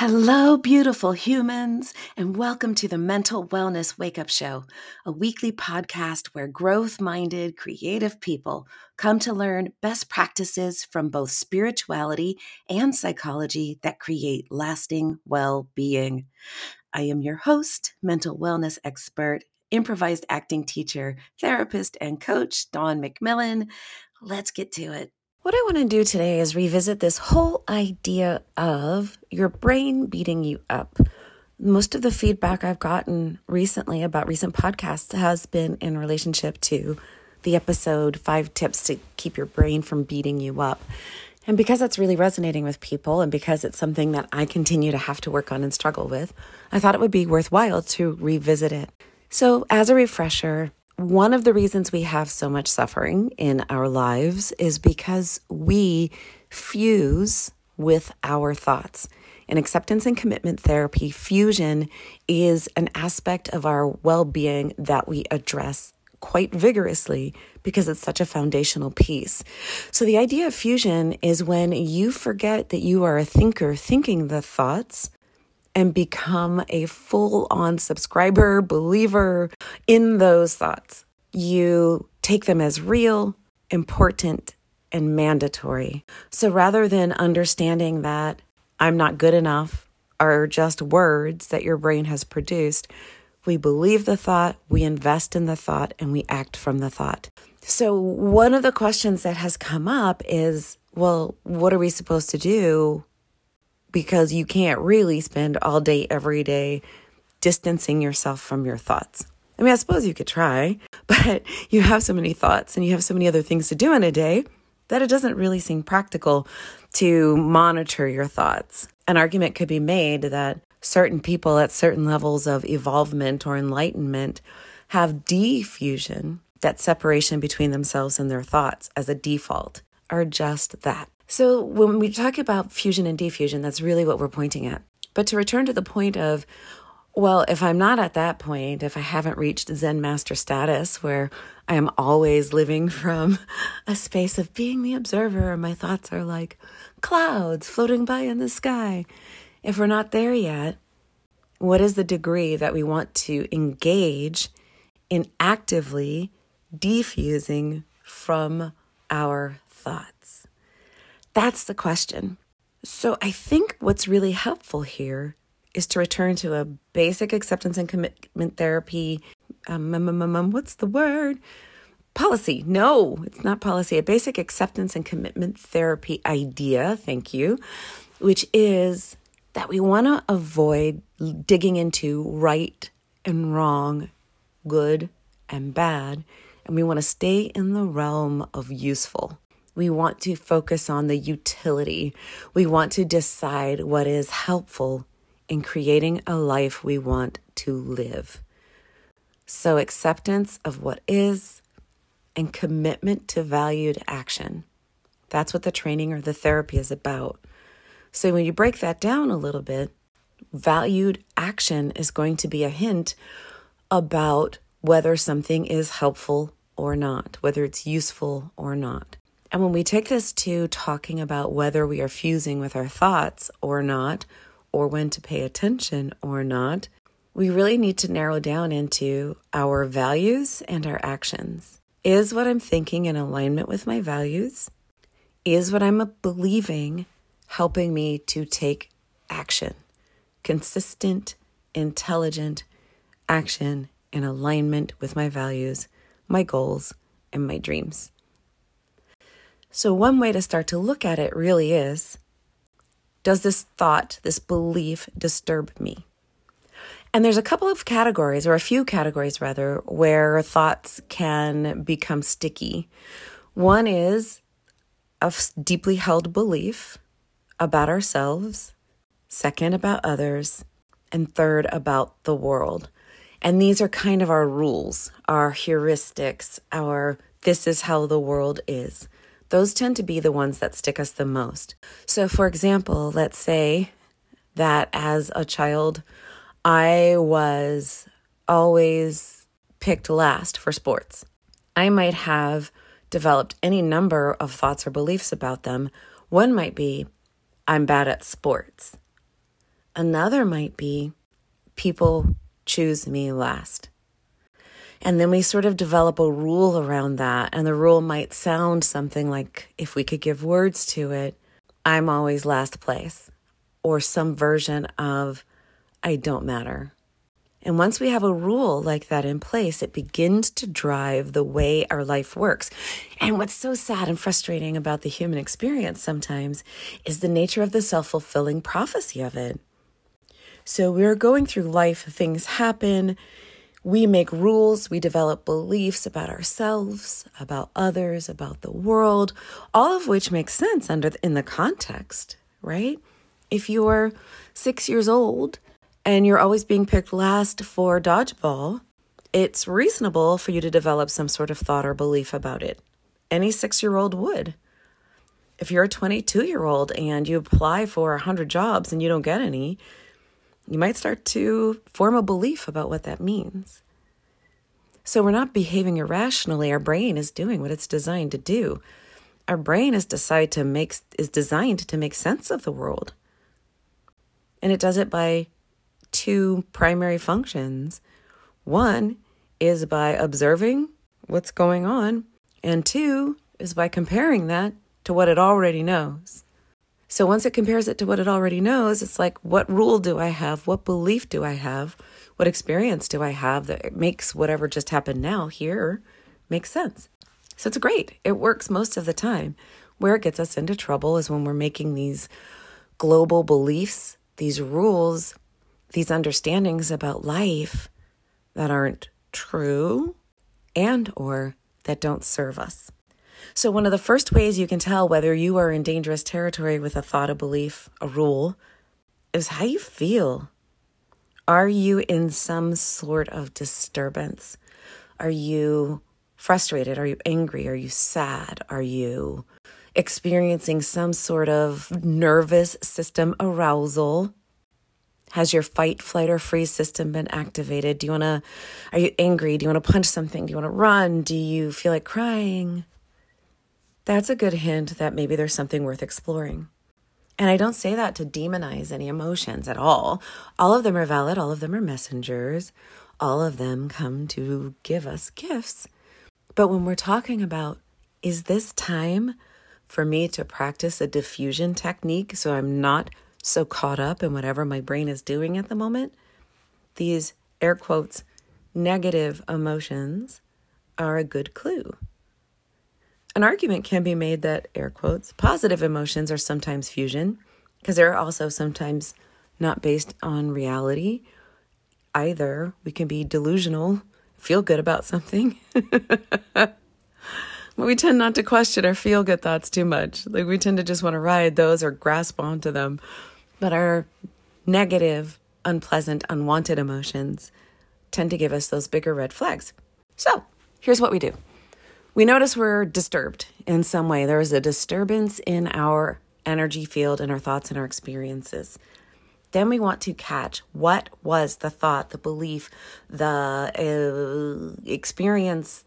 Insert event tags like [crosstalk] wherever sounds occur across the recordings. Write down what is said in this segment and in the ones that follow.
Hello, beautiful humans, and welcome to the Mental Wellness Wake Up Show, a weekly podcast where growth minded, creative people come to learn best practices from both spirituality and psychology that create lasting well being. I am your host, mental wellness expert, improvised acting teacher, therapist, and coach, Dawn McMillan. Let's get to it. What I want to do today is revisit this whole idea of your brain beating you up. Most of the feedback I've gotten recently about recent podcasts has been in relationship to the episode Five Tips to Keep Your Brain from Beating You Up. And because that's really resonating with people, and because it's something that I continue to have to work on and struggle with, I thought it would be worthwhile to revisit it. So, as a refresher, one of the reasons we have so much suffering in our lives is because we fuse with our thoughts. In acceptance and commitment therapy, fusion is an aspect of our well being that we address quite vigorously because it's such a foundational piece. So, the idea of fusion is when you forget that you are a thinker thinking the thoughts and become a full on subscriber, believer in those thoughts. You take them as real, important, and mandatory. So rather than understanding that I'm not good enough are just words that your brain has produced, we believe the thought, we invest in the thought, and we act from the thought. So, one of the questions that has come up is well, what are we supposed to do because you can't really spend all day, every day distancing yourself from your thoughts. I mean, I suppose you could try, [laughs] but you have so many thoughts and you have so many other things to do in a day that it doesn't really seem practical to monitor your thoughts. An argument could be made that certain people at certain levels of evolvement or enlightenment have defusion, that separation between themselves and their thoughts as a default, are just that. So when we talk about fusion and defusion, that's really what we're pointing at. But to return to the point of, well, if I'm not at that point, if I haven't reached Zen master status where I am always living from a space of being the observer, my thoughts are like clouds floating by in the sky, if we're not there yet, what is the degree that we want to engage in actively defusing from our thoughts? That's the question. So I think what's really helpful here is to return to a basic acceptance and commitment therapy. Um, um, um, um, what's the word? Policy. No, it's not policy. A basic acceptance and commitment therapy idea, thank you, which is that we want to avoid digging into right and wrong, good and bad, and we want to stay in the realm of useful. We want to focus on the utility. We want to decide what is helpful in creating a life we want to live. So, acceptance of what is and commitment to valued action. That's what the training or the therapy is about. So, when you break that down a little bit, valued action is going to be a hint about whether something is helpful or not, whether it's useful or not. And when we take this to talking about whether we are fusing with our thoughts or not, or when to pay attention or not, we really need to narrow down into our values and our actions. Is what I'm thinking in alignment with my values? Is what I'm believing helping me to take action? Consistent, intelligent action in alignment with my values, my goals, and my dreams. So, one way to start to look at it really is Does this thought, this belief disturb me? And there's a couple of categories, or a few categories rather, where thoughts can become sticky. One is a deeply held belief about ourselves, second, about others, and third, about the world. And these are kind of our rules, our heuristics, our this is how the world is those tend to be the ones that stick us the most. So, for example, let's say that as a child, I was always picked last for sports. I might have developed any number of thoughts or beliefs about them. One might be, I'm bad at sports. Another might be people choose me last. And then we sort of develop a rule around that. And the rule might sound something like if we could give words to it, I'm always last place, or some version of I don't matter. And once we have a rule like that in place, it begins to drive the way our life works. And what's so sad and frustrating about the human experience sometimes is the nature of the self fulfilling prophecy of it. So we're going through life, things happen, we make rules, we develop beliefs about ourselves, about others, about the world, all of which makes sense under in the context, right? If you're 6 years old and you're always being picked last for dodgeball, it's reasonable for you to develop some sort of thought or belief about it. Any 6-year-old would. If you're a 22-year-old and you apply for 100 jobs and you don't get any, you might start to form a belief about what that means. So we're not behaving irrationally. Our brain is doing what it's designed to do. Our brain is decide to make is designed to make sense of the world. And it does it by two primary functions. One is by observing what's going on, and two is by comparing that to what it already knows. So once it compares it to what it already knows, it's like, what rule do I have? What belief do I have? What experience do I have that makes whatever just happened now here make sense? So it's great. It works most of the time. Where it gets us into trouble is when we're making these global beliefs, these rules, these understandings about life that aren't true and or that don't serve us. So, one of the first ways you can tell whether you are in dangerous territory with a thought, a belief, a rule is how you feel. Are you in some sort of disturbance? Are you frustrated? Are you angry? Are you sad? Are you experiencing some sort of nervous system arousal? Has your fight, flight, or freeze system been activated? Do you want to, are you angry? Do you want to punch something? Do you want to run? Do you feel like crying? That's a good hint that maybe there's something worth exploring. And I don't say that to demonize any emotions at all. All of them are valid, all of them are messengers, all of them come to give us gifts. But when we're talking about, is this time for me to practice a defusion technique so I'm not so caught up in whatever my brain is doing at the moment? These air quotes, negative emotions are a good clue. An argument can be made that, air quotes, positive emotions are sometimes fusion, because they're also sometimes not based on reality. Either we can be delusional, feel good about something. [laughs] but we tend not to question our feel good thoughts too much. Like we tend to just want to ride those or grasp onto them. But our negative, unpleasant, unwanted emotions tend to give us those bigger red flags. So here's what we do we notice we're disturbed in some way. There is a disturbance in our energy field and our thoughts and our experiences. Then we want to catch what was the thought, the belief, the uh, experience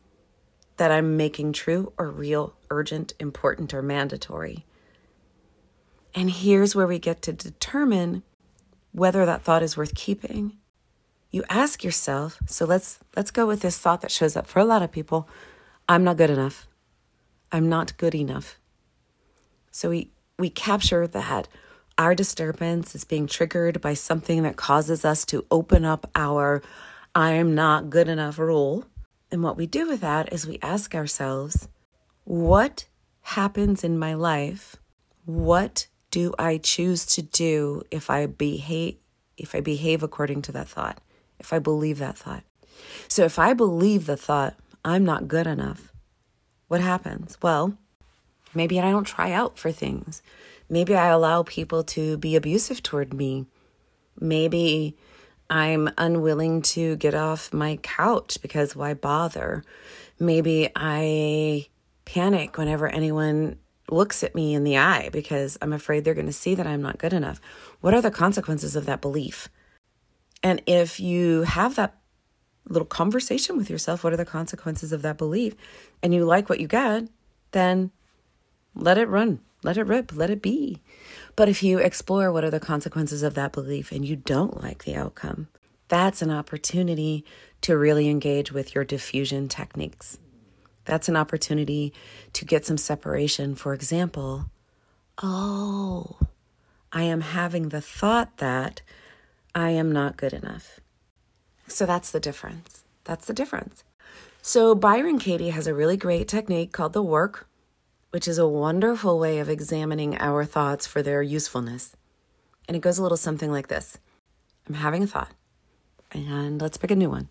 that I'm making true or real, urgent, important, or mandatory. And here's where we get to determine whether that thought is worth keeping. You ask yourself, so let's let's go with this thought that shows up for a lot of people. I'm not good enough. I'm not good enough. So we, we capture that our disturbance is being triggered by something that causes us to open up our I am not good enough rule. And what we do with that is we ask ourselves, what happens in my life? What do I choose to do if I behave if I behave according to that thought? If I believe that thought? So if I believe the thought, I'm not good enough, what happens? Well, maybe I don't try out for things. Maybe I allow people to be abusive toward me. Maybe I'm unwilling to get off my couch because why bother? Maybe I panic whenever anyone looks at me in the eye because I'm afraid they're going to see that I'm not good enough. What are the consequences of that belief? And if you have that little conversation with yourself. What are the consequences of that belief? And you like what you get then let it run. let it rip, let it be. But if you explore what are the consequences of that belief and you don't like the outcome, that's an opportunity to really engage with your defusion techniques. That's an opportunity to get some separation. For example, oh, I am having the thought that I am not good enough. So that's the difference. That's the difference. So Byron Katie has a really great technique called the work, which is a wonderful way of examining our thoughts for their usefulness. And it goes a little something like this I'm having a thought, and let's pick a new one.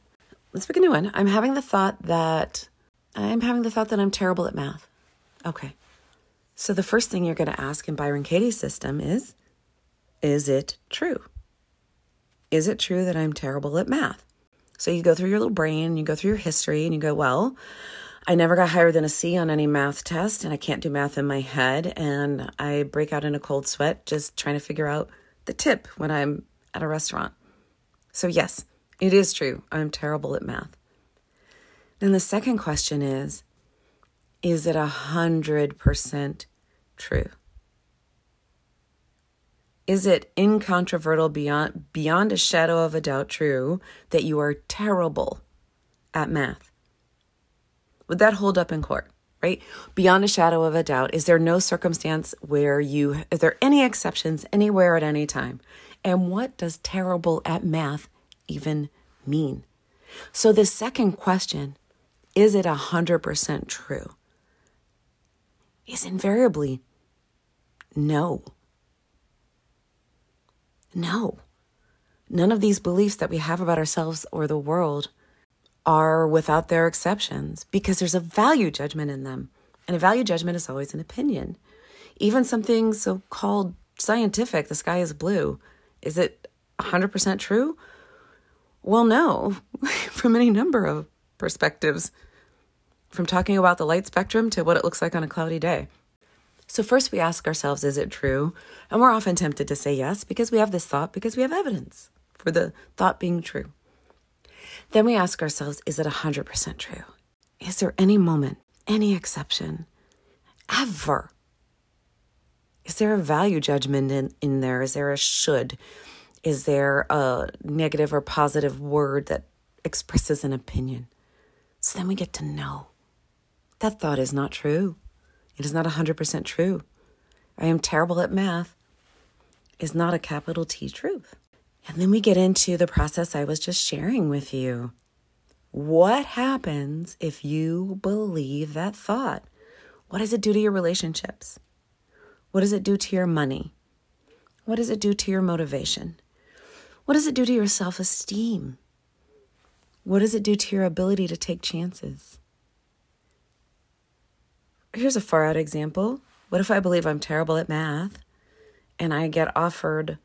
Let's pick a new one. I'm having the thought that I'm having the thought that I'm terrible at math. Okay. So the first thing you're going to ask in Byron Katie's system is Is it true? Is it true that I'm terrible at math? So you go through your little brain, you go through your history, and you go, Well, I never got higher than a C on any math test, and I can't do math in my head. And I break out in a cold sweat just trying to figure out the tip when I'm at a restaurant. So, yes, it is true. I'm terrible at math. Then the second question is Is it a hundred percent true? Is it incontrovertible beyond beyond a shadow of a doubt true that you are terrible at math? Would that hold up in court? Right? Beyond a shadow of a doubt, is there no circumstance where you, is there any exceptions anywhere at any time? And what does terrible at math even mean? So, the second question, is it 100% true? Is invariably no. No. None of these beliefs that we have about ourselves or the world are without their exceptions because there's a value judgment in them. And a value judgment is always an opinion. Even something so called scientific, the sky is blue, is it 100% true? Well, no, [laughs] from any number of perspectives, from talking about the light spectrum to what it looks like on a cloudy day. So, first we ask ourselves, is it true? And we're often tempted to say yes because we have this thought, because we have evidence for the thought being true. Then we ask ourselves, is it 100% true? Is there any moment, any exception, ever? Is there a value judgment in, in there? Is there a should? Is there a negative or positive word that expresses an opinion? So then we get to know that thought is not true. It is not 100% true. I am terrible at math is not a capital T truth. And then we get into the process I was just sharing with you. What happens if you believe that thought? What does it do to your relationships? What does it do to your money? What does it do to your motivation? What does it do to your self esteem? What does it do to your ability to take chances? Here's a far out example. What if I believe I'm terrible at math and I get offered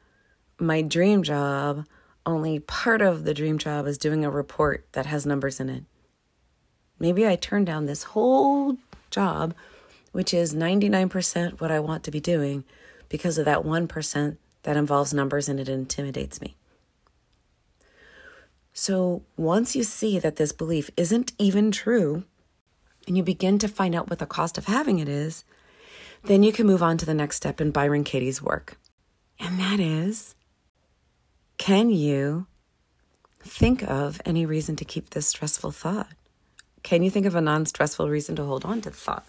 my dream job, only part of the dream job is doing a report that has numbers in it. Maybe I turn down this whole job, which is 99% what I want to be doing, because of that 1% that involves numbers and it intimidates me. So once you see that this belief isn't even true, and you begin to find out what the cost of having it is, then you can move on to the next step in Byron Katie's work. And that is can you think of any reason to keep this stressful thought? Can you think of a non stressful reason to hold on to the thought?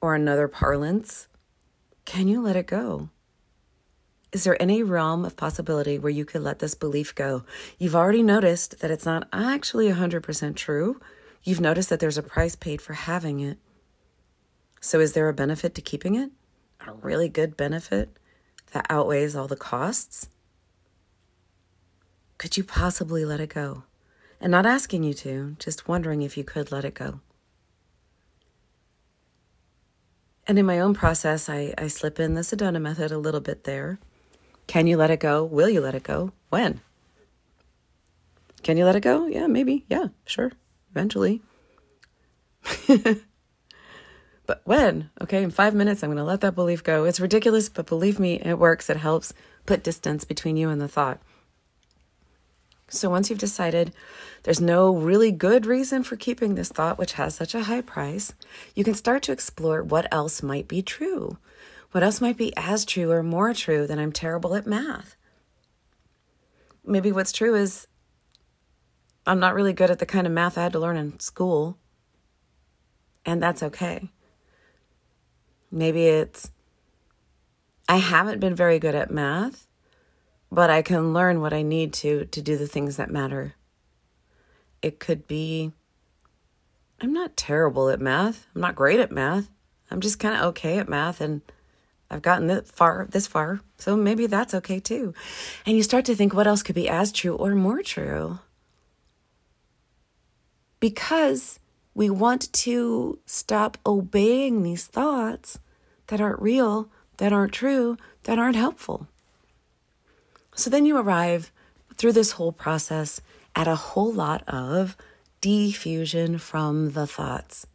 Or another parlance, can you let it go? Is there any realm of possibility where you could let this belief go? You've already noticed that it's not actually 100% true. You've noticed that there's a price paid for having it. So, is there a benefit to keeping it? A really good benefit? that outweighs all the costs? Could you possibly let it go? And not asking you to, just wondering if you could let it go. And in my own process, I, I slip in the Sedona method a little bit there. Can you let it go? Will you let it go? When? Can you let it go? Yeah, maybe. Yeah, sure. Eventually. [laughs] But when? Okay, in five minutes, I'm going to let that belief go. It's ridiculous, but believe me, it works. It helps put distance between you and the thought. So once you've decided there's no really good reason for keeping this thought, which has such a high price, you can start to explore what else might be true. What else might be as true or more true than I'm terrible at math? Maybe what's true is I'm not really good at the kind of math I had to learn in school, and that's okay. Maybe it's I haven't been very good at math, but I can learn what I need to to do the things that matter. It could be I'm not terrible at math. I'm not great at math. I'm just kind of okay at math and I've gotten this far this far. So maybe that's okay too. And you start to think what else could be as true or more true? Because we want to stop obeying these thoughts that aren't real, that aren't true, that aren't helpful. So then you arrive through this whole process at a whole lot of defusion from the thoughts.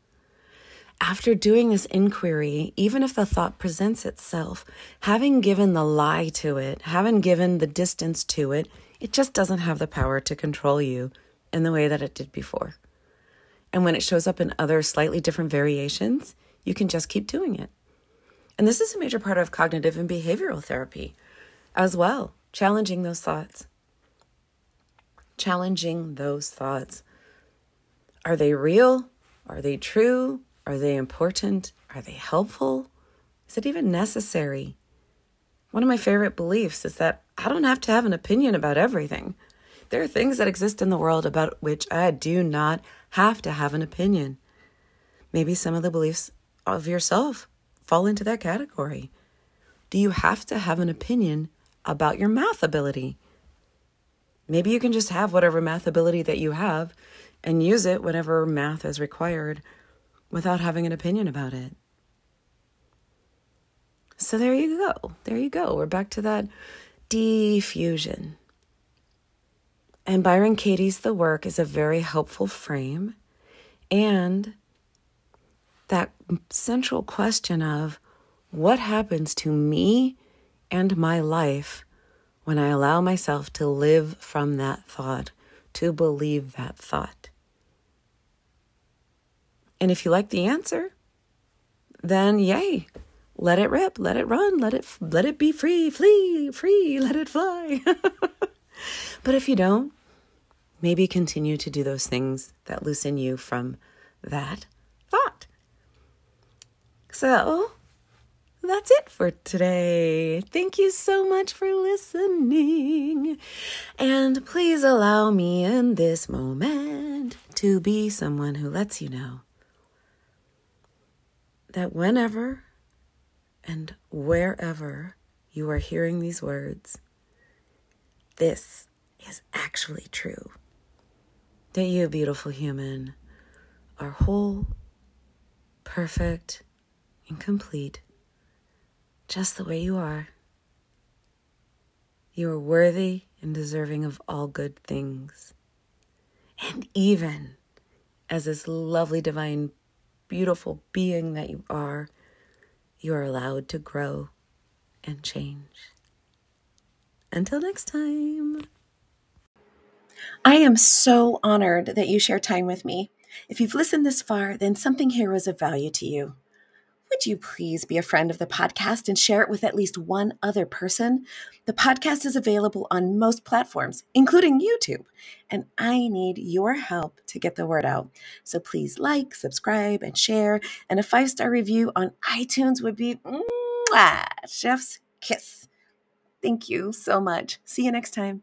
After doing this inquiry, even if the thought presents itself, having given the lie to it, having given the distance to it, it just doesn't have the power to control you in the way that it did before. And when it shows up in other slightly different variations, you can just keep doing it. And this is a major part of cognitive and behavioral therapy as well challenging those thoughts. Challenging those thoughts. Are they real? Are they true? Are they important? Are they helpful? Is it even necessary? One of my favorite beliefs is that I don't have to have an opinion about everything. There are things that exist in the world about which I do not have to have an opinion. Maybe some of the beliefs of yourself fall into that category. Do you have to have an opinion about your math ability. Maybe you can just have whatever math ability that you have and use it whenever math is required without having an opinion about it. So there you go. There you go. We're back to that defusion. And Byron Katie's The Work is a very helpful frame. And that central question of what happens to me and my life when I allow myself to live from that thought, to believe that thought. And if you like the answer, then yay, let it rip, let it run, let it let it be free, flee, free, [laughs] let it fly. [laughs] but if you don't, maybe continue to do those things that loosen you from that thought. So, that's it for today. Thank you so much for listening. And please allow me in this moment to be someone who lets you know that whenever and wherever you are hearing these words, this is actually true. That you, beautiful human, are whole, perfect, and complete just the way you are. You are worthy and deserving of all good things. And even as this lovely, divine, beautiful being that you are, you are allowed to grow and change. Until next time. I am so honored that you share time with me. If you've listened this far, then something here was of value to you would you please be a friend of the podcast and share it with at least one other person? The podcast is available on most platforms, including YouTube, and I need your help to get the word out. So please like, subscribe, and share. And a five star review on iTunes would be mwah, chef's kiss. Thank you so much. See you next time.